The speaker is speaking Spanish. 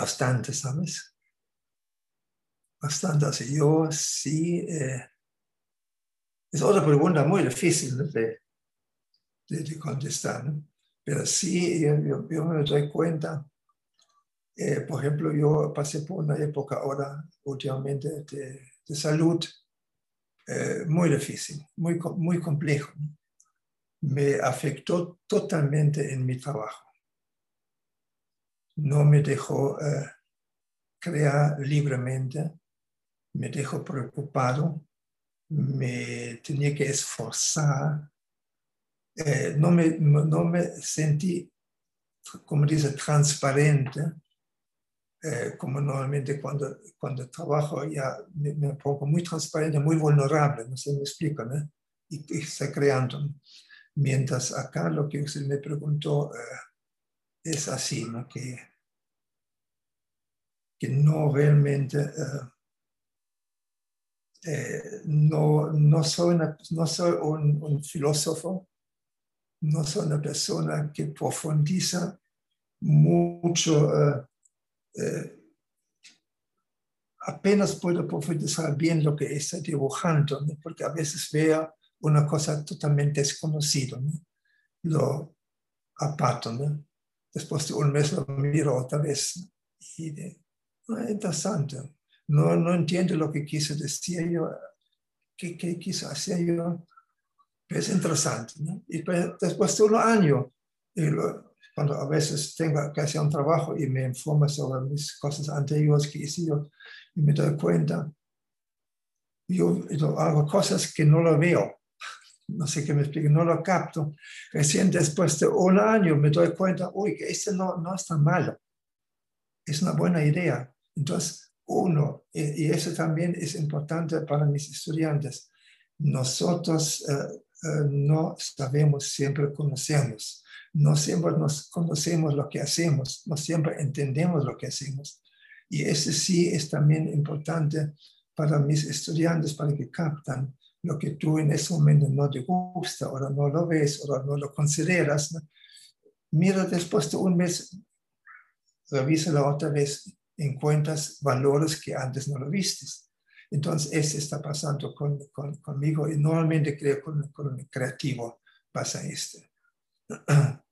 bastante, ¿sabes? Bastante. Así yo sí. Eh, es otra pregunta muy difícil de, de, contestar. Pero sí, yo, me doy cuenta. Eh, por ejemplo, yo pasé por una época ahora, últimamente, de, de salud eh, muy difícil, muy, muy complejo. Me afectó totalmente en mi trabajo. No me dejó eh, crear libremente, me dejó preocupado, me tenía que esforzar, eh, no, me, no me sentí, como dice, transparente eh, como normalmente cuando, cuando trabajo ya me, pongo muy transparente, muy vulnerable, no sé, me explico, ¿no? Y, y creando. Mientras acá lo que usted me preguntó es así, ¿no? Que, que no realmente... Eh, no, no soy, no soy un, filósofo, no soy una persona que profundiza mucho eh, apenas puedo profundizar bien lo que está dibujando, porque a veces veo una cosa totalmente desconocida, lo aparto, después de un mes lo miro otra vez y de, es interesante, no, no entiendo lo que quise decir yo, qué, qué quise hacer yo, es interesante. Y pues, después de un año, y cuando a veces tengo que hacer un trabajo y me informo sobre mis cosas anteriores que hice yo y me doy cuenta, yo, hago cosas que no lo veo, no sé qué me explique, no lo capto. Recién después de un año me doy cuenta, uy, que este no, no es tan malo, es una buena idea. Entonces, uno, y, eso también es importante para mis estudiantes, nosotros eh, eh, no sabemos, siempre conocemos no siempre nos conocemos lo que hacemos, no siempre entendemos lo que hacemos. Y ese sí es también importante para mis estudiantes, para que captan lo que tú en ese momento no te gusta, o no lo ves, o no lo consideras. Mira después de un mes, la otra vez, encuentras valores que antes no lo vistes. Entonces, eso está pasando con, conmigo y normalmente creo con, con el creativo pasa esto.